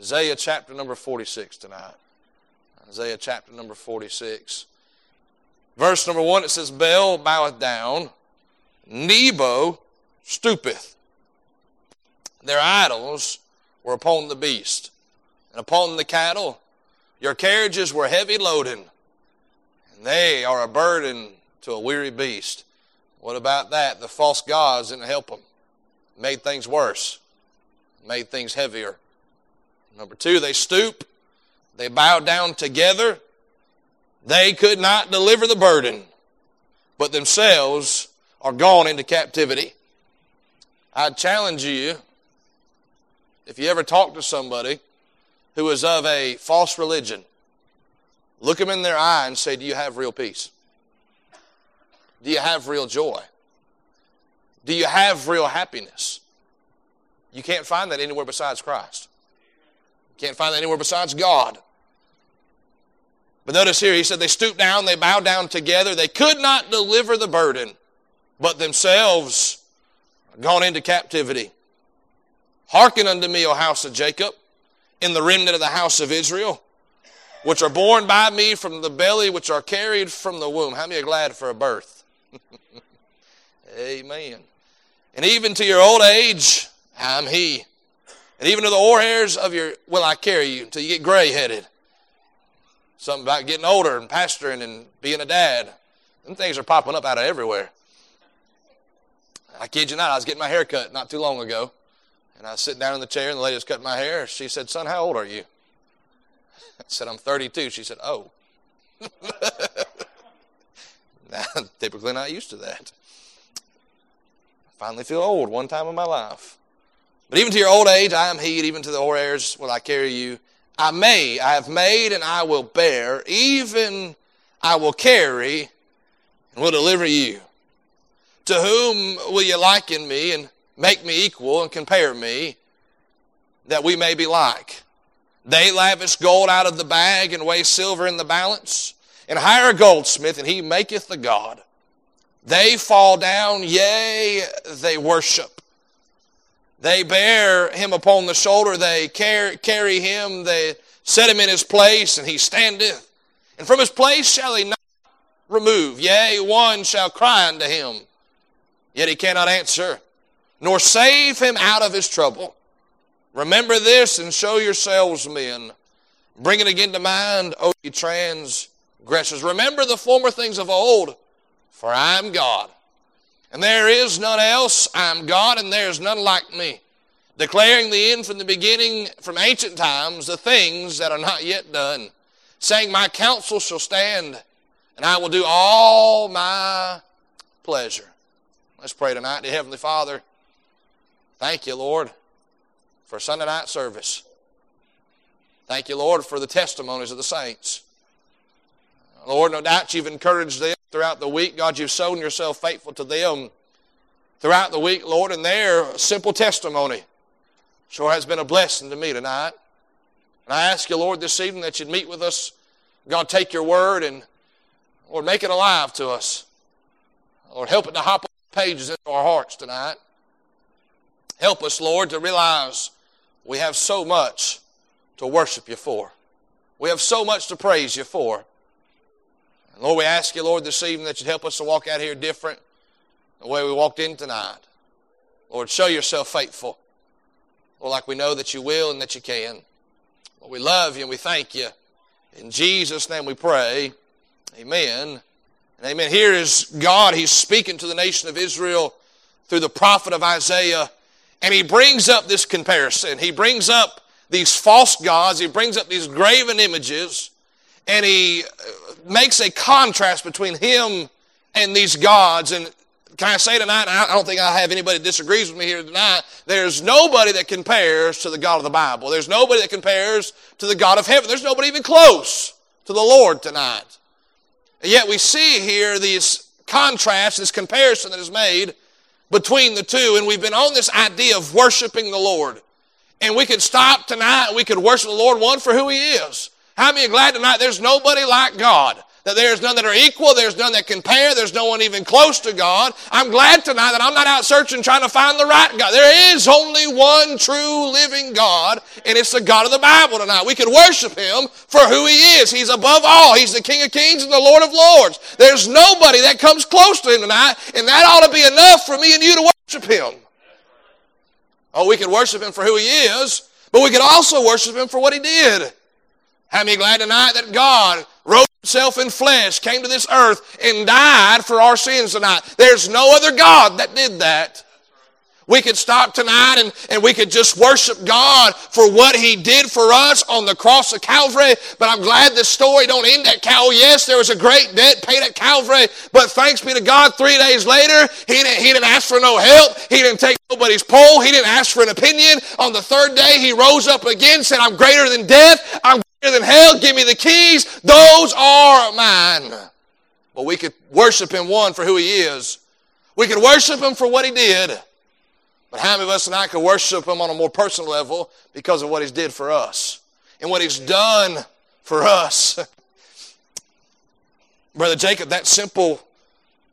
Isaiah chapter number 46 tonight. Isaiah chapter number 46. Verse number 1, it says, Bel boweth down, Nebo stoopeth. Their idols were upon the beast, and upon the cattle. Your carriages were heavy loading, and they are a burden to a weary beast. What about that? The false gods didn't help them. Made things worse. Made things heavier. Number two, they stoop. They bow down together. They could not deliver the burden, but themselves are gone into captivity. I challenge you, if you ever talk to somebody who is of a false religion, look them in their eye and say, Do you have real peace? Do you have real joy? Do you have real happiness? You can't find that anywhere besides Christ. Can't find that anywhere besides God. But notice here, he said, They stooped down, they bowed down together. They could not deliver the burden, but themselves gone into captivity. Hearken unto me, O house of Jacob, in the remnant of the house of Israel, which are born by me from the belly, which are carried from the womb. How many are glad for a birth? Amen. And even to your old age, I'm He. And even to the hoar hairs of your, will I carry you until you get gray headed. Something about getting older and pastoring and being a dad. Them things are popping up out of everywhere. I kid you not, I was getting my hair cut not too long ago. And I was sitting down in the chair and the lady was cutting my hair. She said, Son, how old are you? I said, I'm 32. She said, Oh. I'm typically not used to that. I finally feel old one time in my life. But even to your old age, I am he, even to the hoar hairs will I carry you. I may, I have made, and I will bear, even I will carry, and will deliver you. To whom will you liken me, and make me equal, and compare me, that we may be like? They lavish gold out of the bag, and weigh silver in the balance and hire a goldsmith, and he maketh the god. They fall down, yea, they worship. They bear him upon the shoulder, they carry him, they set him in his place, and he standeth. And from his place shall he not remove. Yea, one shall cry unto him, yet he cannot answer, nor save him out of his trouble. Remember this and show yourselves men. Bring it again to mind, O ye transgressors. Remember the former things of old, for I am God. And there is none else. I am God, and there is none like me. Declaring the end from the beginning, from ancient times, the things that are not yet done. Saying, My counsel shall stand, and I will do all my pleasure. Let's pray tonight. Dear Heavenly Father, thank you, Lord, for Sunday night service. Thank you, Lord, for the testimonies of the saints. Lord, no doubt you've encouraged them throughout the week. God, you've shown yourself faithful to them throughout the week, Lord, and their simple testimony sure has been a blessing to me tonight. And I ask you, Lord, this evening that you'd meet with us. God, take your word and, Lord, make it alive to us. Lord, help it to hop on the pages into our hearts tonight. Help us, Lord, to realize we have so much to worship you for. We have so much to praise you for. Lord, we ask you, Lord, this evening that you'd help us to walk out here different the way we walked in tonight. Lord, show yourself faithful. Lord, like we know that you will and that you can. Lord, we love you and we thank you. In Jesus' name we pray. Amen. And amen. Here is God. He's speaking to the nation of Israel through the prophet of Isaiah. And he brings up this comparison. He brings up these false gods. He brings up these graven images and he uh, makes a contrast between him and these gods. And can I say tonight, I don't think I have anybody that disagrees with me here tonight. There's nobody that compares to the God of the Bible. There's nobody that compares to the God of heaven. There's nobody even close to the Lord tonight. And yet we see here these contrasts, this comparison that is made between the two. And we've been on this idea of worshiping the Lord. And we could stop tonight, we could worship the Lord, one, for who He is. How many glad tonight there's nobody like God? that there's none that are equal, there's none that compare, there's no one even close to God. I'm glad tonight that I'm not out searching trying to find the right God. There is only one true living God, and it's the God of the Bible tonight. We can worship Him for who He is. He's above all. He's the King of Kings and the Lord of Lords. There's nobody that comes close to Him tonight, and that ought to be enough for me and you to worship Him. Oh, we can worship Him for who He is, but we can also worship Him for what He did. How many glad tonight that God rose himself in flesh, came to this earth, and died for our sins tonight? There's no other God that did that. We could stop tonight and, and we could just worship God for what He did for us on the cross of Calvary. But I'm glad this story don't end at Calvary. Yes, there was a great debt paid at Calvary, but thanks be to God, three days later, He didn't, he didn't ask for no help. He didn't take nobody's poll. He didn't ask for an opinion. On the third day, He rose up again, said, I'm greater than death. I'm than hell. Give me the keys. Those are mine. Well, we could worship Him, one, for who He is. We could worship Him for what He did. But how many of us tonight could worship Him on a more personal level because of what He's did for us and what He's done for us? Brother Jacob, that simple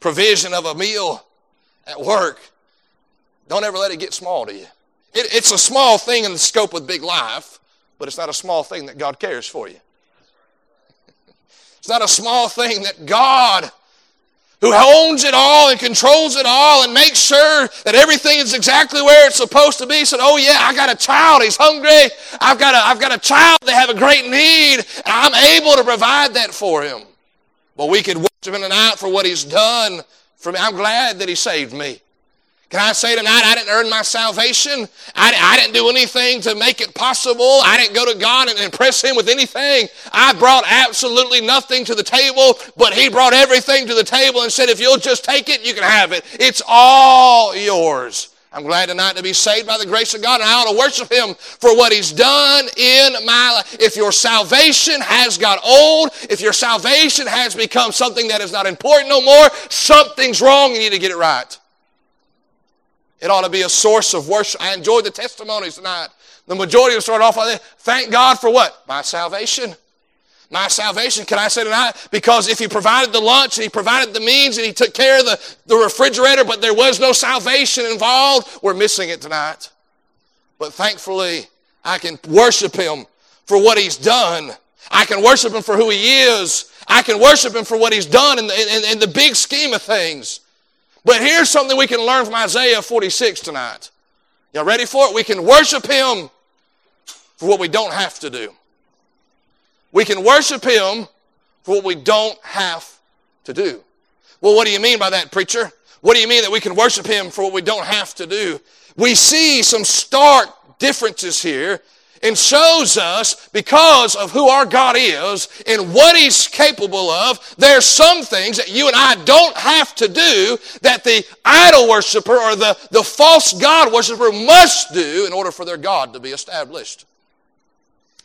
provision of a meal at work, don't ever let it get small to you. It, it's a small thing in the scope of big life, but it's not a small thing that God cares for you. It's not a small thing that God who owns it all and controls it all and makes sure that everything is exactly where it's supposed to be. Said, "Oh yeah, I got a child. He's hungry. I've got a I've got a child. They have a great need, and I'm able to provide that for him." Well, we could worship him tonight for what he's done for me. I'm glad that he saved me. Can I say tonight, I didn't earn my salvation. I, I, didn't do anything to make it possible. I didn't go to God and impress Him with anything. I brought absolutely nothing to the table, but He brought everything to the table and said, if you'll just take it, you can have it. It's all yours. I'm glad tonight to be saved by the grace of God, and I ought to worship Him for what He's done in my life. If your salvation has got old, if your salvation has become something that is not important no more, something's wrong, you need to get it right. It ought to be a source of worship. I enjoyed the testimonies tonight. The majority of start off like that. Thank God for what? My salvation. My salvation, can I say tonight? Because if He provided the lunch and He provided the means and He took care of the, the refrigerator, but there was no salvation involved, we're missing it tonight. But thankfully, I can worship Him for what He's done. I can worship Him for who He is. I can worship Him for what He's done in the, in, in the big scheme of things. But here's something we can learn from Isaiah 46 tonight. Y'all ready for it? We can worship Him for what we don't have to do. We can worship Him for what we don't have to do. Well, what do you mean by that, preacher? What do you mean that we can worship Him for what we don't have to do? We see some stark differences here and shows us because of who our God is and what He's capable of, there's some things that you and I don't have to do that the idol worshiper or the, the false God worshiper must do in order for their God to be established.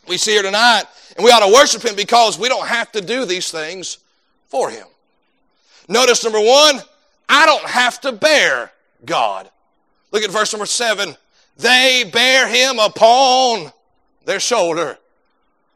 We see here tonight, and we ought to worship Him because we don't have to do these things for Him. Notice number one, I don't have to bear God. Look at verse number seven. They bear Him upon their shoulder.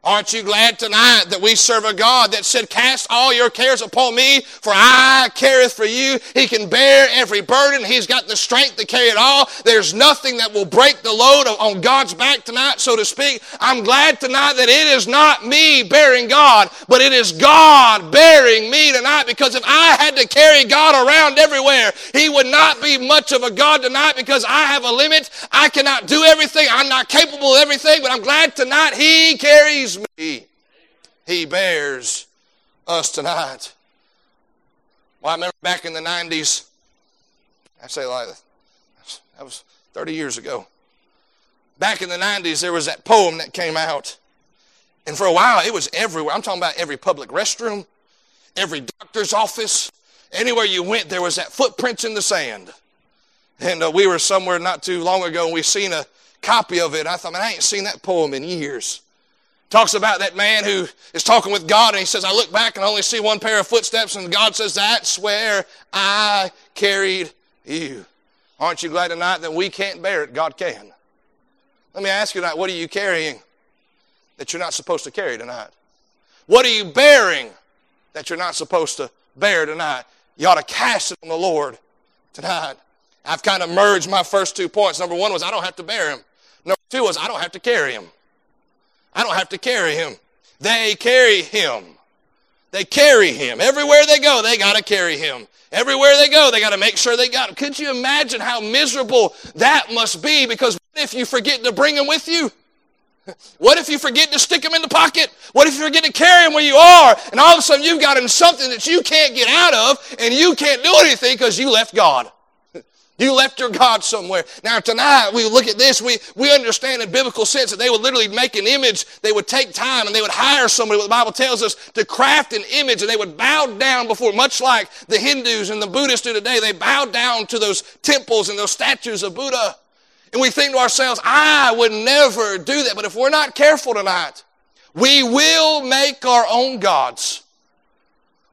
Aren't you glad tonight that we serve a God that said, Cast all your cares upon me, for I careth for you. He can bear every burden. He's got the strength to carry it all. There's nothing that will break the load on God's back tonight, so to speak. I'm glad tonight that it is not me bearing God, but it is God bearing me tonight, because if I had to carry God around everywhere, He would not be much of a God tonight because I have a limit. I cannot do everything. I'm not capable of everything, but I'm glad tonight He carries me. He bears us tonight. Well, I remember back in the 90s, I say like that was 30 years ago. Back in the 90s, there was that poem that came out. And for a while, it was everywhere. I'm talking about every public restroom, every doctor's office, anywhere you went, there was that footprints in the sand. And uh, we were somewhere not too long ago, and we seen a copy of it. I thought, man, I ain't seen that poem in years. Talks about that man who is talking with God and he says, I look back and only see one pair of footsteps, and God says, That's where I carried you. Aren't you glad tonight that we can't bear it? God can. Let me ask you tonight, what are you carrying that you're not supposed to carry tonight? What are you bearing that you're not supposed to bear tonight. You ought to cast it on the Lord tonight. I've kind of merged my first two points. Number one was I don't have to bear him. Number two was I don't have to carry him. I don't have to carry him. They carry him. They carry him. Everywhere they go, they got to carry him. Everywhere they go, they got to make sure they got him. Could you imagine how miserable that must be? Because what if you forget to bring him with you? What if you forget to stick him in the pocket? What if you forget to carry him where you are? And all of a sudden you've got him something that you can't get out of and you can't do anything because you left God. You left your God somewhere. Now tonight we look at this, we, we understand in biblical sense that they would literally make an image, they would take time and they would hire somebody, what the Bible tells us, to craft an image and they would bow down before, much like the Hindus and the Buddhists do today, they bow down to those temples and those statues of Buddha. And we think to ourselves, I would never do that. But if we're not careful tonight, we will make our own gods.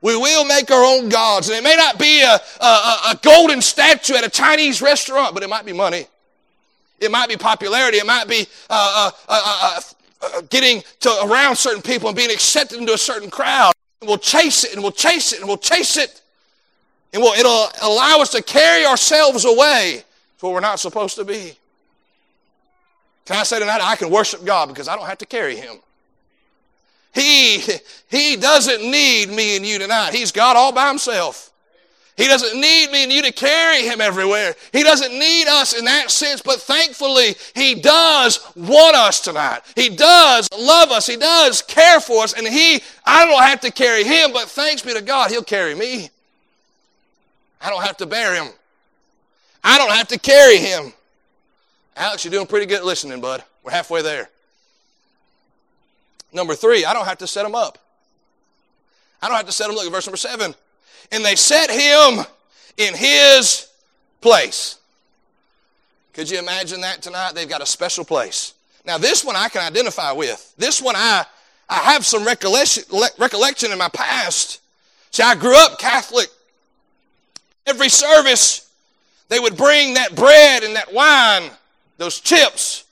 We will make our own gods. And it may not be a, a, a, golden statue at a Chinese restaurant, but it might be money. It might be popularity. It might be uh, uh, uh, uh, getting to around certain people and being accepted into a certain crowd. And we'll chase it and we'll chase it and we'll chase it. And we'll, it'll allow us to carry ourselves away to where we're not supposed to be. Can I say tonight, I can worship God because I don't have to carry Him. He, he doesn't need me and you tonight. He's God all by himself. He doesn't need me and you to carry him everywhere. He doesn't need us in that sense, but thankfully, he does want us tonight. He does love us. He does care for us. And he, I don't have to carry him, but thanks be to God, he'll carry me. I don't have to bear him. I don't have to carry him. Alex, you're doing pretty good listening, bud. We're halfway there. Number three, I don't have to set them up. I don't have to set them. Look at verse number seven. And they set him in his place. Could you imagine that tonight? They've got a special place. Now, this one I can identify with. This one I, I have some recollection, recollection in my past. See, I grew up Catholic. Every service, they would bring that bread and that wine, those chips,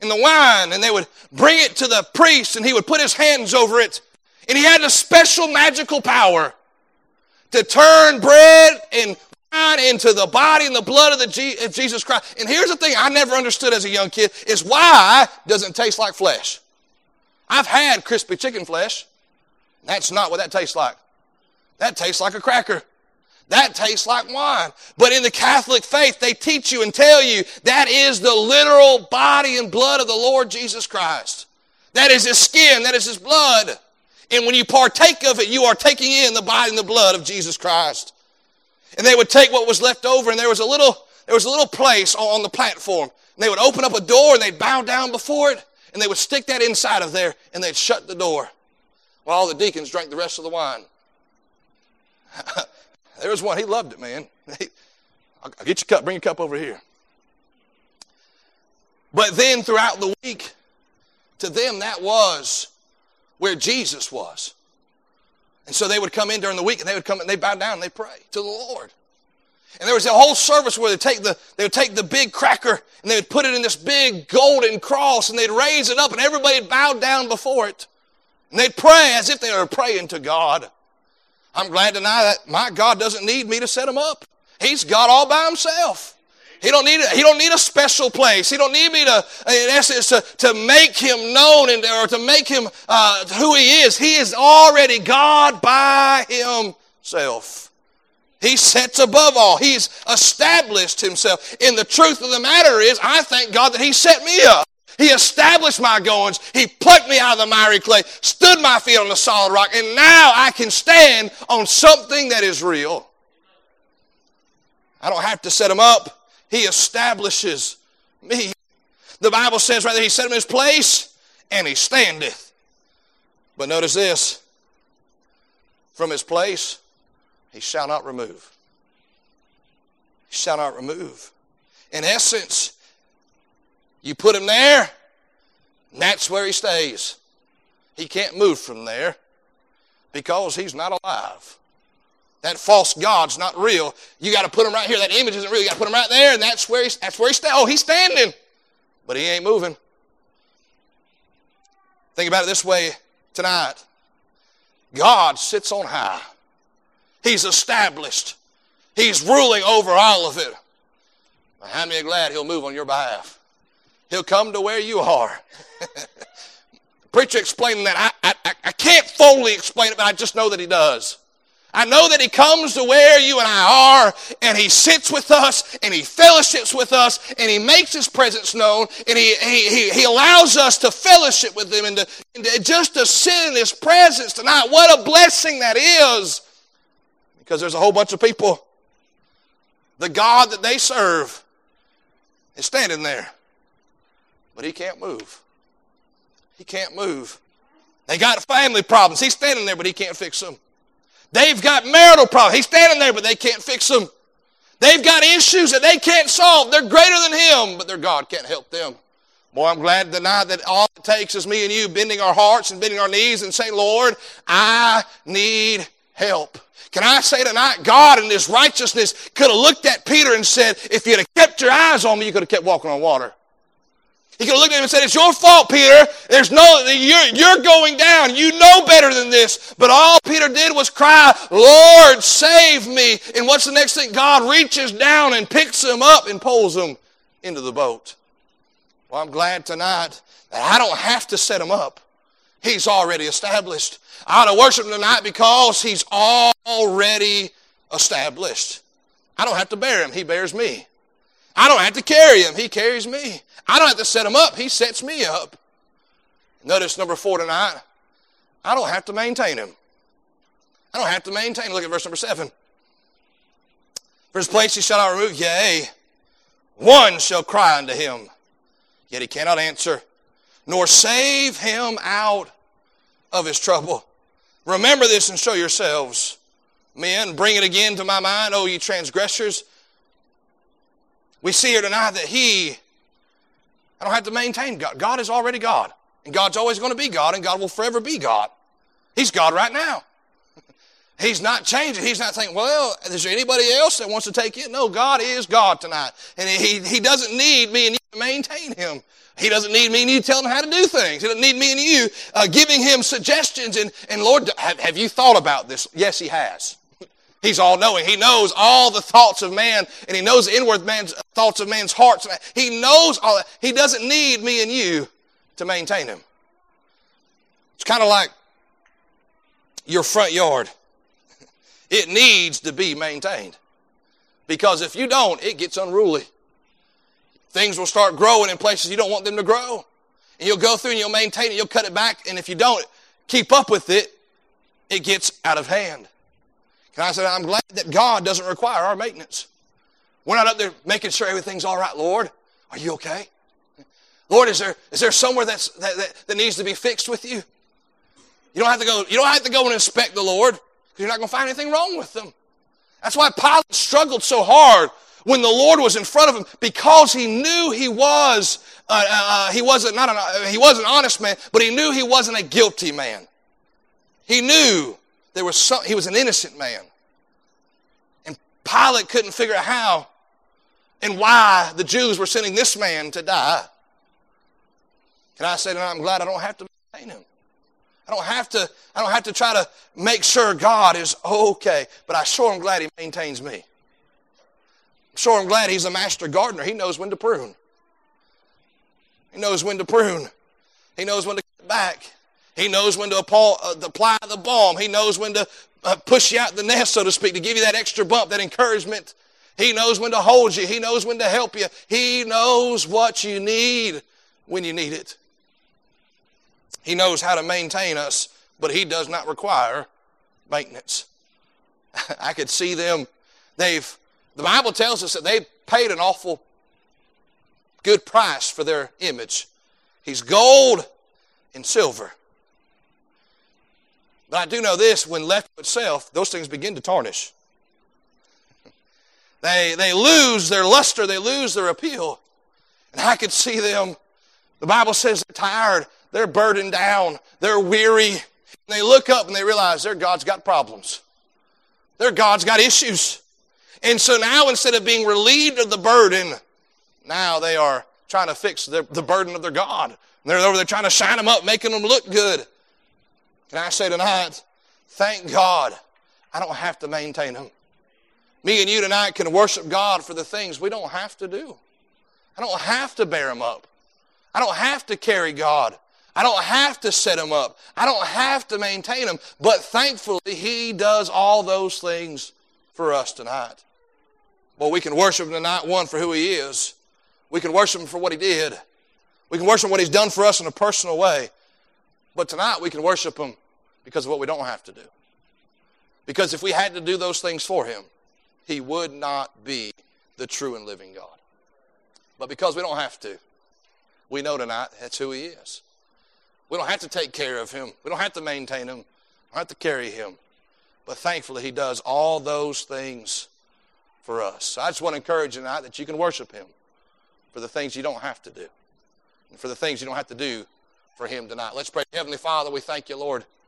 in the wine and they would bring it to the priest and he would put his hands over it. And he had a special magical power to turn bread and wine into the body and the blood of, the of Jesus Christ. And here's the thing I never understood as a young kid is why doesn't taste like flesh? I've had crispy chicken flesh. That's not what that tastes like. That tastes like a cracker. That tastes like wine. But in the Catholic faith, they teach you and tell you that is the literal body and blood of the Lord Jesus Christ. That is his skin, that is his blood. And when you partake of it, you are taking in the body and the blood of Jesus Christ. And they would take what was left over, and there was a little, there was a little place on the platform. And they would open up a door and they'd bow down before it, and they would stick that inside of there, and they'd shut the door while all the deacons drank the rest of the wine. There was one, he loved it, man. I'll get your cup, bring your cup over here. But then throughout the week, to them, that was where Jesus was. And so they would come in during the week and they would come and they bow down and they pray to the Lord. And there was a whole service where they take the they would take the big cracker and they would put it in this big golden cross and they'd raise it up and everybody would bow down before it. And they'd pray as if they were praying to God. I'm glad to know that my God doesn't need me to set him up. He's God all by himself. He don't need he don't need a special place. He don't need me to, in essence, to, to make him known and, or to make him uh, who he is. He is already God by himself. He sets above all. He's established himself. And the truth of the matter is, I thank God that he set me up. He established my goings. He plucked me out of the miry clay, stood my feet on the solid rock, and now I can stand on something that is real. I don't have to set him up. He establishes me. The Bible says rather He set him in his place, and he standeth. But notice this from his place, he shall not remove. He shall not remove. In essence, you put him there, and that's where he stays. He can't move from there because he's not alive. That false God's not real. You got to put him right here. That image isn't real. You got to put him right there, and that's where he's, that's where he's standing. Oh, he's standing, but he ain't moving. Think about it this way tonight. God sits on high. He's established. He's ruling over all of it. How many are glad He'll move on your behalf? He'll come to where you are. Preacher explaining that. I, I, I can't fully explain it, but I just know that He does. I know that He comes to where you and I are, and He sits with us, and He fellowships with us, and He makes His presence known, and He, he, he, allows us to fellowship with Him and, to, and to, just to sit in His presence tonight. What a blessing that is! Because there's a whole bunch of people. The God that they serve is standing there, but He can't move. He can't move. They got family problems. He's standing there, but He can't fix them. They've got marital problems. He's standing there, but they can't fix them. They've got issues that they can't solve. They're greater than Him, but their God can't help them. Boy, I'm glad tonight that all it takes is me and you bending our hearts and bending our knees and saying, Lord, I need help. Can I say tonight, God in His righteousness could have looked at Peter and said, if you'd have kept your eyes on me, you could have kept walking on water. He could have looked at him and said, It's your fault, Peter. There's no, you're, you're going down. You know better than this. But all Peter did was cry, Lord, save me. And what's the next thing? God reaches down and picks him up and pulls him into the boat. Well, I'm glad tonight that I don't have to set him up. He's already established. I ought to worship him tonight because he's already established. I don't have to bear him. He bears me. I don't have to carry him. He carries me. I don't have to set him up. He sets me up. Notice number four tonight. I don't have to maintain him. I don't have to maintain. Look at verse number seven. For his place he shall not remove, yea, one shall cry unto him, yet he cannot answer, nor save him out of his trouble. Remember this and show yourselves. Men, bring it again to my mind, O ye transgressors. We see here tonight that He, I don't have to maintain God. God is already God. And God's always going to be God, and God will forever be God. He's God right now. He's not changing. He's not saying, well, is there anybody else that wants to take it? No, God is God tonight. And He, he doesn't need me and you to maintain Him. He doesn't need me and you to tell Him how to do things. He doesn't need me and you uh, giving Him suggestions. And, and Lord, have, have you thought about this? Yes, He has. He's all knowing. He knows all the thoughts of man, and he knows the inward man's thoughts of man's hearts. He knows all that. He doesn't need me and you to maintain him. It's kind of like your front yard. It needs to be maintained. Because if you don't, it gets unruly. Things will start growing in places you don't want them to grow. And you'll go through and you'll maintain it, you'll cut it back, and if you don't keep up with it, it gets out of hand. And I said, I'm glad that God doesn't require our maintenance. We're not up there making sure everything's all right, Lord. Are you okay? Lord, is there, is there somewhere that's, that, that, that needs to be fixed with you? You don't have to go, you don't have to go and inspect the Lord because you're not going to find anything wrong with them. That's why Pilate struggled so hard when the Lord was in front of him because he knew he was, uh, uh, uh he wasn't, not an, he was an honest man, but he knew he wasn't a guilty man. He knew there was some, he was an innocent man. And Pilate couldn't figure out how and why the Jews were sending this man to die. Can I tonight, I'm glad I don't have to maintain him. I don't have to, I don't have to try to make sure God is okay, but I sure am glad he maintains me. I'm sure I'm glad he's a master gardener. He knows when to prune. He knows when to prune. He knows when to cut back. He knows when to uh, apply the balm. He knows when to Uh, push you out the nest, so to speak, to give you that extra bump, that encouragement. He knows when to hold you. He knows when to help you. He knows what you need when you need it. He knows how to maintain us, but He does not require maintenance. I could see them. They've, the Bible tells us that they paid an awful good price for their image. He's gold and silver. But I do know this when left to itself, those things begin to tarnish. They, they lose their luster, they lose their appeal. And I could see them. The Bible says they're tired, they're burdened down, they're weary. And they look up and they realize their God's got problems. Their God's got issues. And so now instead of being relieved of the burden, now they are trying to fix the, the burden of their God. And they're over there trying to shine them up, making them look good. Can I say tonight Thank God I don't have to maintain them. Me and you tonight can worship God for the things we don't have to do. I don't have to bear them up. I don't have to carry God. I don't have to set him up. I don't have to maintain him. But thankfully, He does all those things for us tonight. Well, we can worship Him tonight, one, for who He is. We can worship Him for what He did. We can worship what He's done for us in a personal way. But tonight, we can worship Him because of what we don't have to do. Because if we had to do those things for Him, He would not be the true and living God. But because we don't have to, we know tonight that's who He is. We don't have to take care of Him, we don't have to maintain Him, we don't have to carry Him. But thankfully, He does all those things for us. So I just want to encourage you tonight that you can worship Him for the things you don't have to do, and for the things you don't have to do for Him tonight. Let's pray. Heavenly Father, we thank you, Lord.